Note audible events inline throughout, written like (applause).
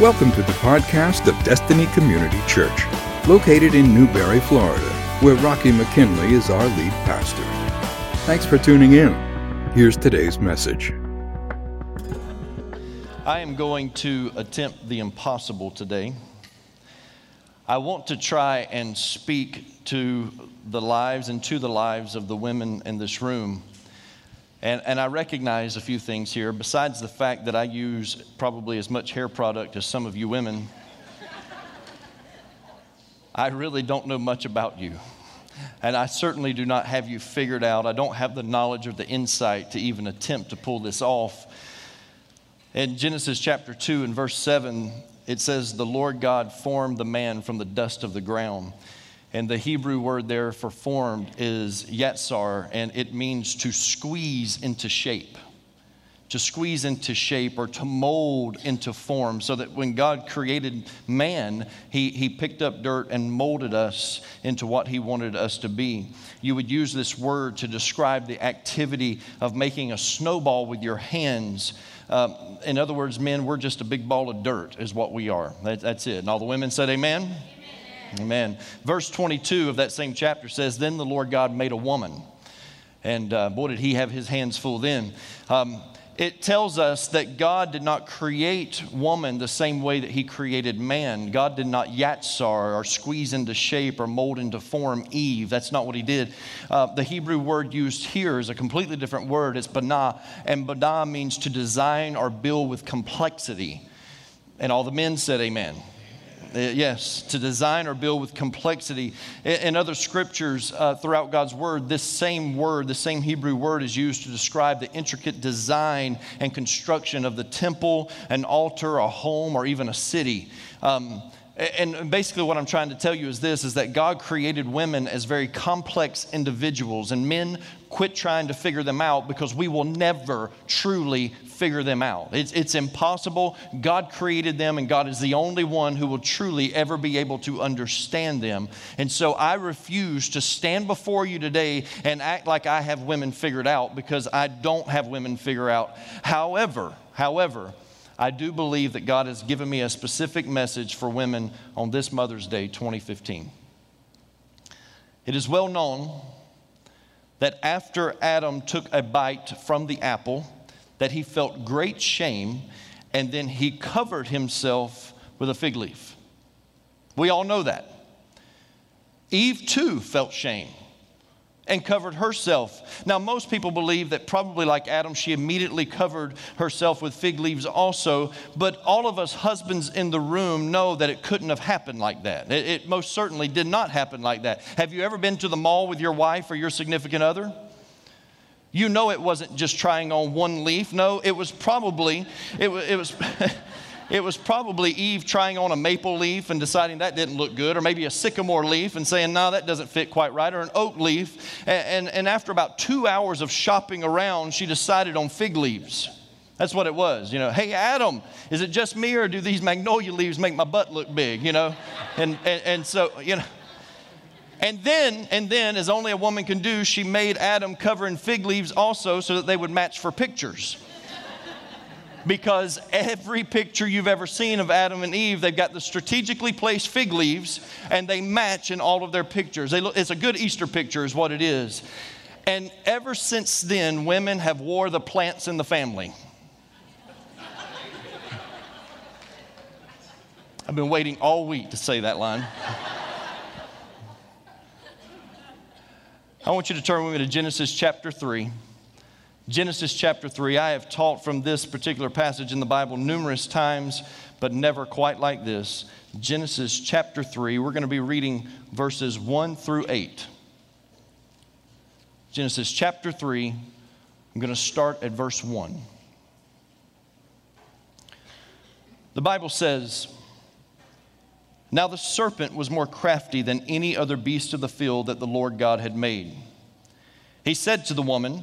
Welcome to the podcast of Destiny Community Church, located in Newberry, Florida, where Rocky McKinley is our lead pastor. Thanks for tuning in. Here's today's message. I am going to attempt the impossible today. I want to try and speak to the lives and to the lives of the women in this room and, and I recognize a few things here, besides the fact that I use probably as much hair product as some of you women. I really don't know much about you. And I certainly do not have you figured out. I don't have the knowledge or the insight to even attempt to pull this off. In Genesis chapter 2 and verse 7, it says, The Lord God formed the man from the dust of the ground. And the Hebrew word there for formed is yetzar, and it means to squeeze into shape. To squeeze into shape or to mold into form, so that when God created man, he, he picked up dirt and molded us into what He wanted us to be. You would use this word to describe the activity of making a snowball with your hands. Um, in other words, men, we're just a big ball of dirt, is what we are. That, that's it. And all the women said, Amen. Amen. Verse 22 of that same chapter says, Then the Lord God made a woman. And uh, boy, did he have his hands full then. Um, it tells us that God did not create woman the same way that he created man. God did not yatsar or squeeze into shape or mold into form Eve. That's not what he did. Uh, the Hebrew word used here is a completely different word. It's banah, and banah means to design or build with complexity. And all the men said, Amen. Uh, yes, to design or build with complexity. In other scriptures uh, throughout God's word, this same word, the same Hebrew word, is used to describe the intricate design and construction of the temple, an altar, a home, or even a city. Um, and basically what i'm trying to tell you is this is that god created women as very complex individuals and men quit trying to figure them out because we will never truly figure them out. It's, it's impossible. God created them and god is the only one who will truly ever be able to understand them. And so i refuse to stand before you today and act like i have women figured out because i don't have women figure out. However however I do believe that God has given me a specific message for women on this Mother's Day 2015. It is well known that after Adam took a bite from the apple, that he felt great shame and then he covered himself with a fig leaf. We all know that. Eve too felt shame and covered herself. Now, most people believe that probably like Adam, she immediately covered herself with fig leaves also, but all of us husbands in the room know that it couldn't have happened like that. It, it, most certainly did not happen like that. Have you ever been to the mall with your wife or your significant other? You know it wasn't just trying on one leaf. No, it was probably, it, it was. (laughs) It was probably Eve trying on a maple leaf and deciding that didn't look good, or maybe a sycamore leaf and saying, no, that doesn't fit quite right, or an oak leaf. And, and, and after about two hours of shopping around, she decided on fig leaves. That's what it was. You know, hey, Adam, is it just me, or do these magnolia leaves make my butt look big? You know? And, and, and so, you know. And then, and then, as only a woman can do, she made Adam cover in fig leaves also so that they would match for pictures because every picture you've ever seen of Adam and Eve, they've got the strategically placed fig leaves and they match in all of their pictures. Look, it's a good Easter picture, is what it is. And ever since then, women have wore the plants in the family. I've been waiting all week to say that line. I want you to turn with me to Genesis chapter 3. Genesis chapter 3. I have taught from this particular passage in the Bible numerous times, but never quite like this. Genesis chapter 3. We're going to be reading verses 1 through 8. Genesis chapter 3. I'm going to start at verse 1. The Bible says, Now the serpent was more crafty than any other beast of the field that the Lord God had made. He said to the woman,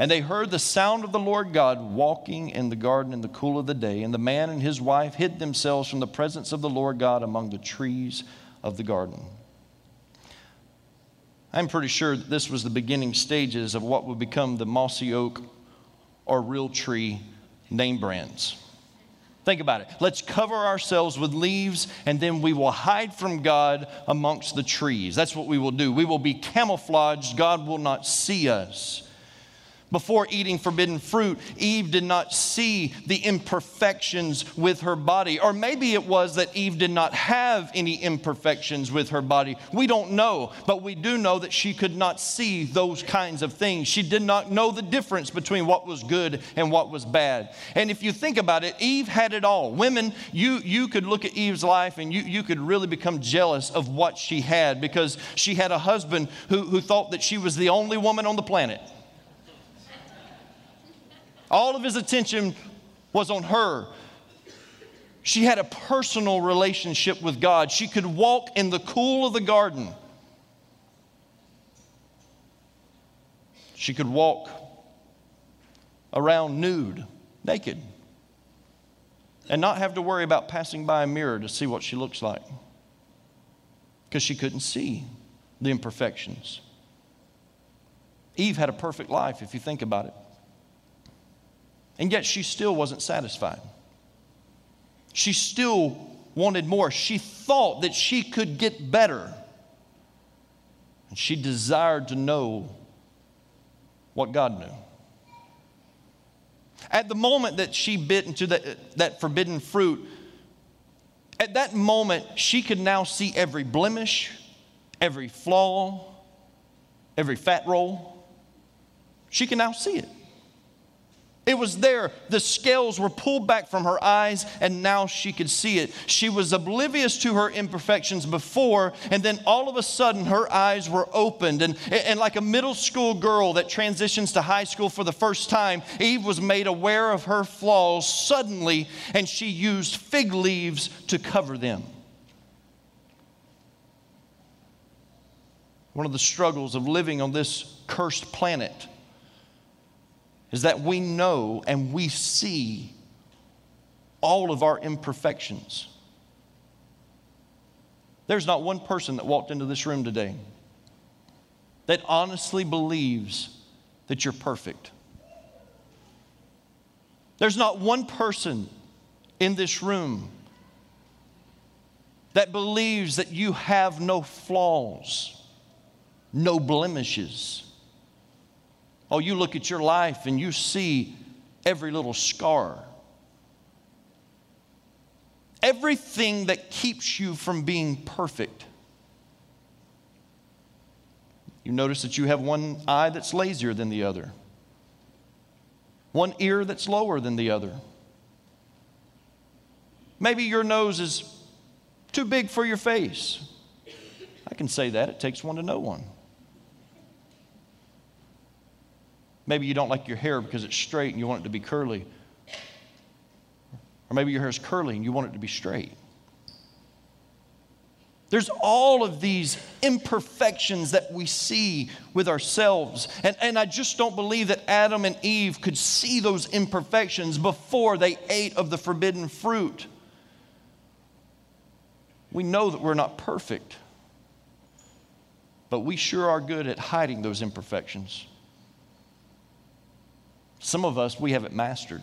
And they heard the sound of the Lord God walking in the garden in the cool of the day. And the man and his wife hid themselves from the presence of the Lord God among the trees of the garden. I'm pretty sure that this was the beginning stages of what would become the mossy oak or Realtree name brands. Think about it. Let's cover ourselves with leaves and then we will hide from God amongst the trees. That's what we will do. We will be camouflaged. God will not see us. Before eating forbidden fruit, Eve did not see the imperfections with her body. Or maybe it was that Eve did not have any imperfections with her body. We don't know, but we do know that she could not see those kinds of things. She did not know the difference between what was good and what was bad. And if you think about it, Eve had it all. Women, you, you could look at Eve's life and you, you could really become jealous of what she had because she had a husband who, who thought that she was the only woman on the planet. All of his attention was on her. She had a personal relationship with God. She could walk in the cool of the garden. She could walk around nude, naked, and not have to worry about passing by a mirror to see what she looks like because she couldn't see the imperfections. Eve had a perfect life, if you think about it. And yet she still wasn't satisfied. She still wanted more. She thought that she could get better. And she desired to know what God knew. At the moment that she bit into that, that forbidden fruit, at that moment, she could now see every blemish, every flaw, every fat roll. She can now see it. It was there. The scales were pulled back from her eyes, and now she could see it. She was oblivious to her imperfections before, and then all of a sudden her eyes were opened. And, and like a middle school girl that transitions to high school for the first time, Eve was made aware of her flaws suddenly, and she used fig leaves to cover them. One of the struggles of living on this cursed planet is that we know and we see all of our imperfections. There's not one person that walked into this room today that honestly believes that you're perfect. There's not one person in this room that believes that you have no flaws, no blemishes. Oh, you look at your life and you see every little scar. Everything that keeps you from being perfect. You notice that you have one eye that's lazier than the other, one ear that's lower than the other. Maybe your nose is too big for your face. I can say that. It takes one to know one. Maybe you don't like your hair because it's straight and you want it to be curly. Or maybe your hair is curly and you want it to be straight. There's all of these imperfections that we see with ourselves. And, and I just don't believe that Adam and Eve could see those imperfections before they ate of the forbidden fruit. We know that we're not perfect, but we sure are good at hiding those imperfections. Some of us, we have it mastered.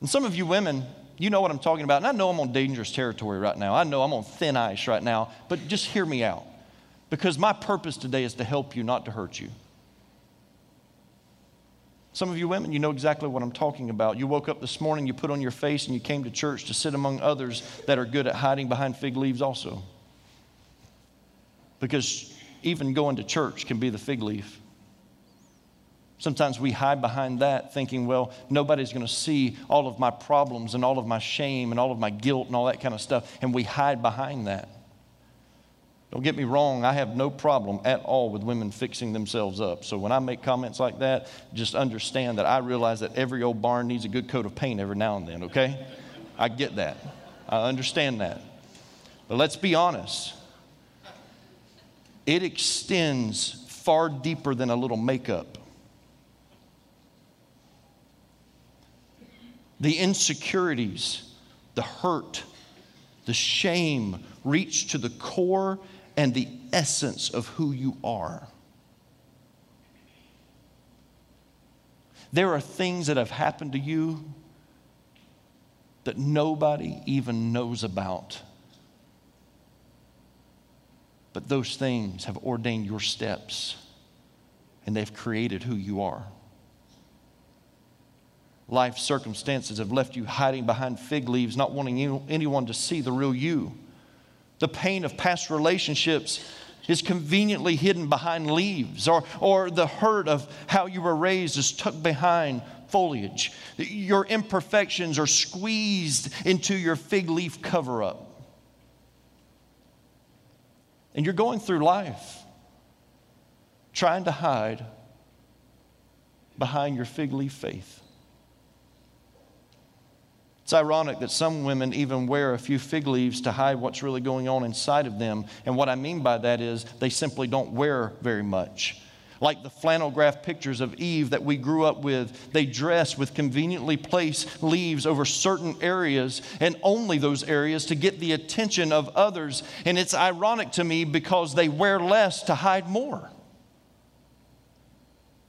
And some of you women, you know what I'm talking about. And I know I'm on dangerous territory right now. I know I'm on thin ice right now. But just hear me out. Because my purpose today is to help you, not to hurt you. Some of you women, you know exactly what I'm talking about. You woke up this morning, you put on your face, and you came to church to sit among others that are good at hiding behind fig leaves, also. Because even going to church can be the fig leaf. Sometimes we hide behind that, thinking, well, nobody's going to see all of my problems and all of my shame and all of my guilt and all that kind of stuff. And we hide behind that. Don't get me wrong, I have no problem at all with women fixing themselves up. So when I make comments like that, just understand that I realize that every old barn needs a good coat of paint every now and then, okay? I get that. I understand that. But let's be honest. It extends far deeper than a little makeup. The insecurities, the hurt, the shame reach to the core and the essence of who you are. There are things that have happened to you that nobody even knows about. But those things have ordained your steps and they've created who you are. Life circumstances have left you hiding behind fig leaves, not wanting anyone to see the real you. The pain of past relationships is conveniently hidden behind leaves, or, or the hurt of how you were raised is tucked behind foliage. Your imperfections are squeezed into your fig leaf cover up. And you're going through life trying to hide behind your fig leaf faith. It's ironic that some women even wear a few fig leaves to hide what's really going on inside of them. And what I mean by that is they simply don't wear very much. Like the flannel graph pictures of Eve that we grew up with, they dress with conveniently placed leaves over certain areas and only those areas to get the attention of others. And it's ironic to me because they wear less to hide more.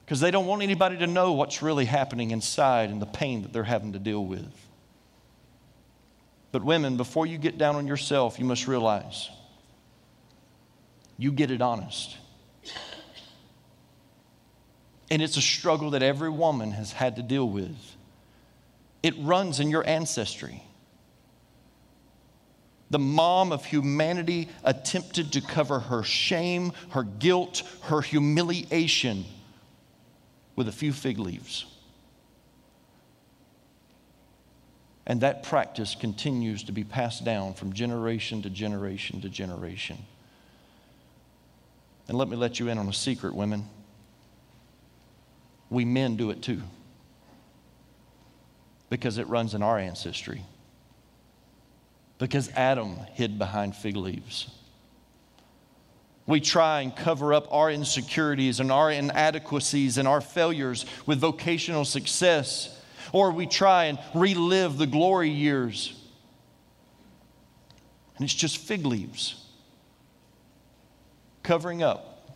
Because they don't want anybody to know what's really happening inside and the pain that they're having to deal with. But, women, before you get down on yourself, you must realize you get it honest. And it's a struggle that every woman has had to deal with. It runs in your ancestry. The mom of humanity attempted to cover her shame, her guilt, her humiliation with a few fig leaves. And that practice continues to be passed down from generation to generation to generation. And let me let you in on a secret, women. We men do it too. Because it runs in our ancestry. Because Adam hid behind fig leaves. We try and cover up our insecurities and our inadequacies and our failures with vocational success or we try and relive the glory years. And it's just fig leaves covering up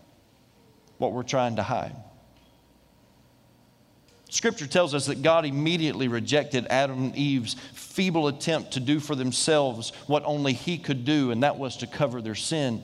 what we're trying to hide. Scripture tells us that God immediately rejected Adam and Eve's feeble attempt to do for themselves what only He could do, and that was to cover their sin.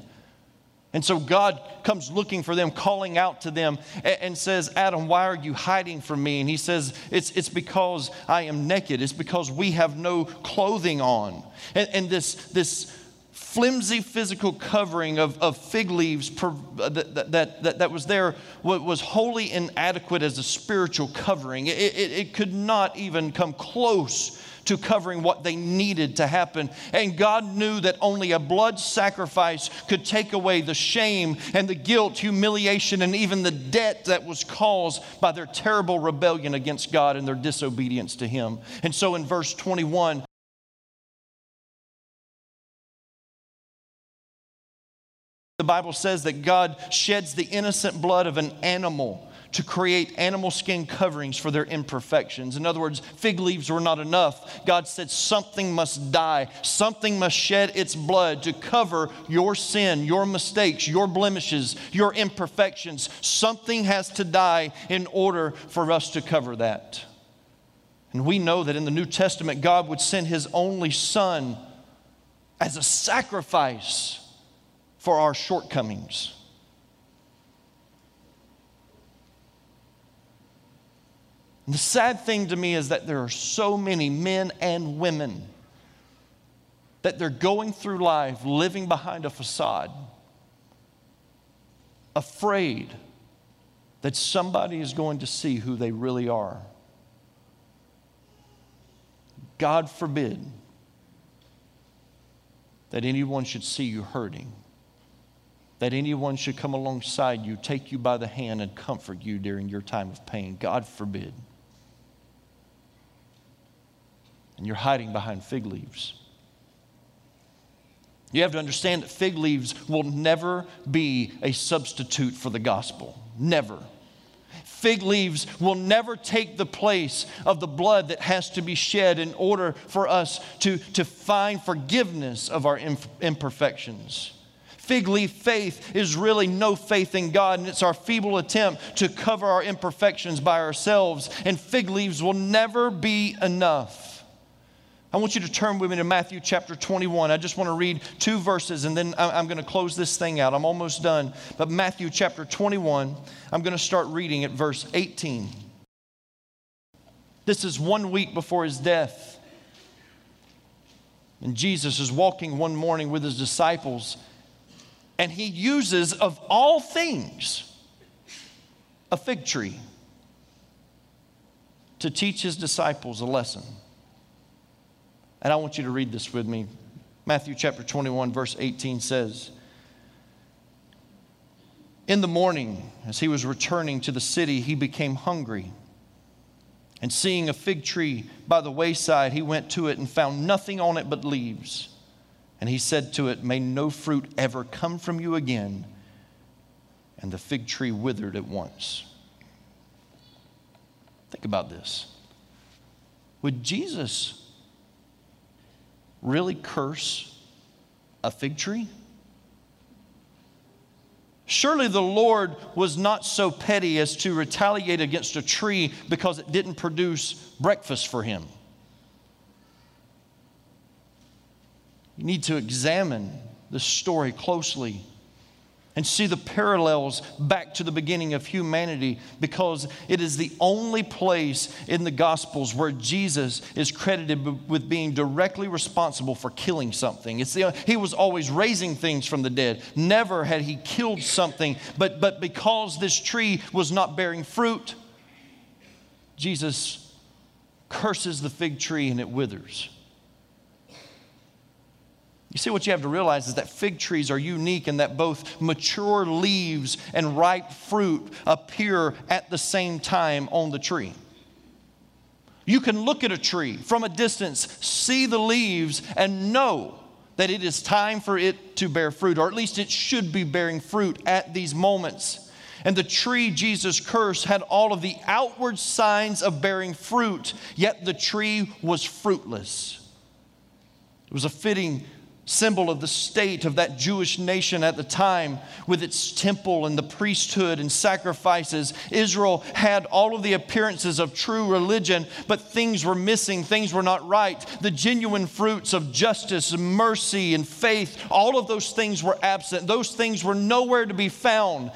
And so God comes looking for them, calling out to them, and, says, Adam, why are you hiding from me? And he says, It's, it's because I am naked. It's because we have no clothing on. And, and this, this flimsy physical covering of, of fig leaves per, uh, that, that, that, that was there was wholly inadequate as a spiritual covering. It, it, it could not even come close to covering what they needed to happen. And God knew that only a blood sacrifice could take away the shame and the guilt, humiliation, and even the debt that was caused by their terrible rebellion against God and their disobedience to Him. And so in verse 21, The Bible says that God sheds the innocent blood of an animal to create animal skin coverings for their imperfections. In other words, fig leaves were not enough. God said something must die, something must shed its blood to cover your sin, your mistakes, your blemishes, your imperfections. Something has to die in order for us to cover that. And we know that in the New Testament, God would send His only Son as a sacrifice for our shortcomings. And the sad thing to me is that there are so many men and women that they're going through life living behind a facade, afraid that somebody is going to see who they really are. God forbid that anyone should see you hurting, that anyone should come alongside you, take you by the hand, and comfort you during your time of pain. God forbid. And you're hiding behind fig leaves. You have to understand that fig leaves will never be a substitute for the gospel. Never. Fig leaves will never take the place of the blood that has to be shed in order for us to, to find forgiveness of our imperfections. Fig leaf faith is really no faith in God, and it's our feeble attempt to cover our imperfections by ourselves. And fig leaves will never be enough. I want you to turn with me to Matthew chapter 21. I just want to read two verses and then I'm going to close this thing out. I'm almost done. But Matthew chapter 21, I'm going to start reading at verse 18. This is one week before his death. And Jesus is walking one morning with his disciples, and he uses, of all things, a fig tree to teach his disciples a lesson. And I want you to read this with me. Matthew chapter 21, verse 18 says, In the morning, as he was returning to the city, he became hungry. And seeing a fig tree by the wayside, he went to it and found nothing on it but leaves. And he said to it, May no fruit ever come from you again. And the fig tree withered at once. Think about this. Would Jesus really curse a fig tree? Surely the Lord was not so petty as to retaliate against a tree because it didn't produce breakfast for him. You need to examine the story closely and see the parallels back to the beginning of humanity because it is the only place in the Gospels where Jesus is credited with being directly responsible for killing something. It's the, he was always raising things from the dead. Never had he killed something, but, but because this tree was not bearing fruit, Jesus curses the fig tree and it withers. You see, what you have to realize is that fig trees are unique in that both mature leaves and ripe fruit appear at the same time on the tree. You can look at a tree from a distance, see the leaves, and know that it is time for it to bear fruit, or at least it should be bearing fruit at these moments. And the tree Jesus cursed had all of the outward signs of bearing fruit, yet the tree was fruitless. It was a fitting symbol of the state of that Jewish nation at the time with its temple and the priesthood and sacrifices. Israel had all of the appearances of true religion, but things were missing, things were not right. The genuine fruits of justice and mercy and faith, all of those things were absent. Those things were nowhere to be found.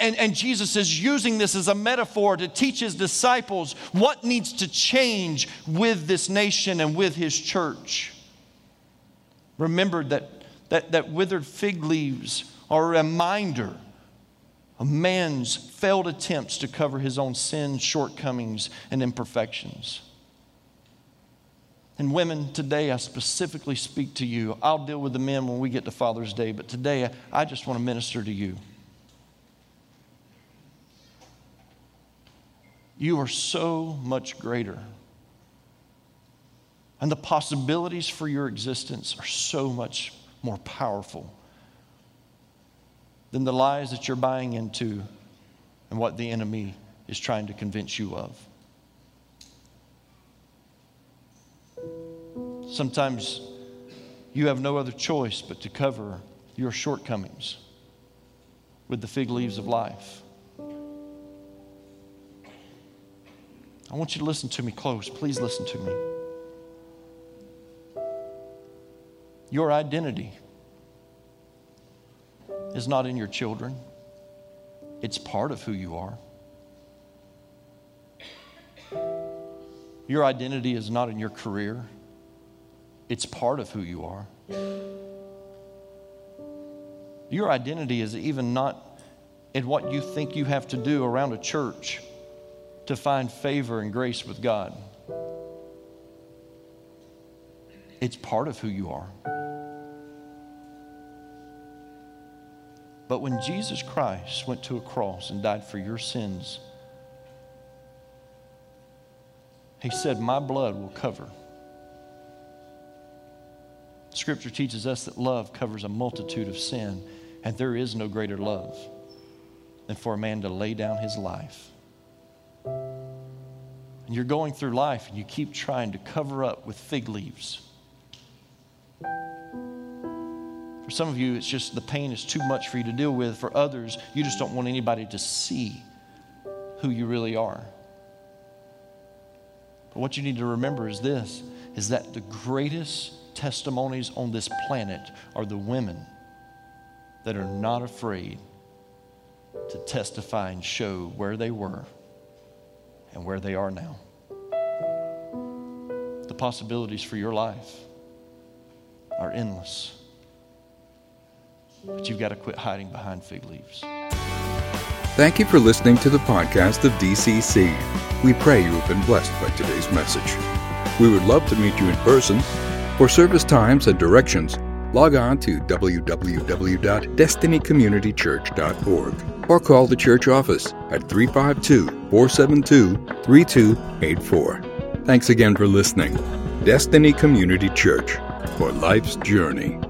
And, and Jesus is using this as a metaphor to teach his disciples what needs to change with this nation and with his church remembered that, that, that withered fig leaves are a reminder of man's failed attempts to cover his own sins, shortcomings, and imperfections. And women, today I specifically speak to you. I'll deal with the men when we get to Father's Day, but today I just want to minister to you. You are so much greater and the possibilities for your existence are so much more powerful than the lies that you're buying into and what the enemy is trying to convince you of. Sometimes you have no other choice but to cover your shortcomings with the fig leaves of life. I want you to listen to me close. Please listen to me. Your identity is not in your children, it's part of who you are. Your identity is not in your career, it's part of who you are. Your identity is even not in what you think you have to do around a church to find favor and grace with God. It's part of who you are. But when Jesus Christ went to a cross and died for your sins, he said, My blood will cover. Scripture teaches us that love covers a multitude of sin, and there is no greater love than for a man to lay down his life. And you're going through life and you keep trying to cover up with fig leaves. Some of you, it's just the pain is too much for you to deal with. For others, you just don't want anybody to see who you really are. But what you need to remember is this is that the greatest testimonies on this planet are the women that are not afraid to testify and show where they were and where they are now. The possibilities for your life are endless. But you've got to quit hiding behind fig leaves. Thank you for listening to the podcast of DCC. We pray you have been blessed by today's message. We would love to meet you in person. For service times and directions, log on to www.destinycommunitychurch.org or call the church office at 352 472 3284. Thanks again for listening. Destiny Community Church for life's journey.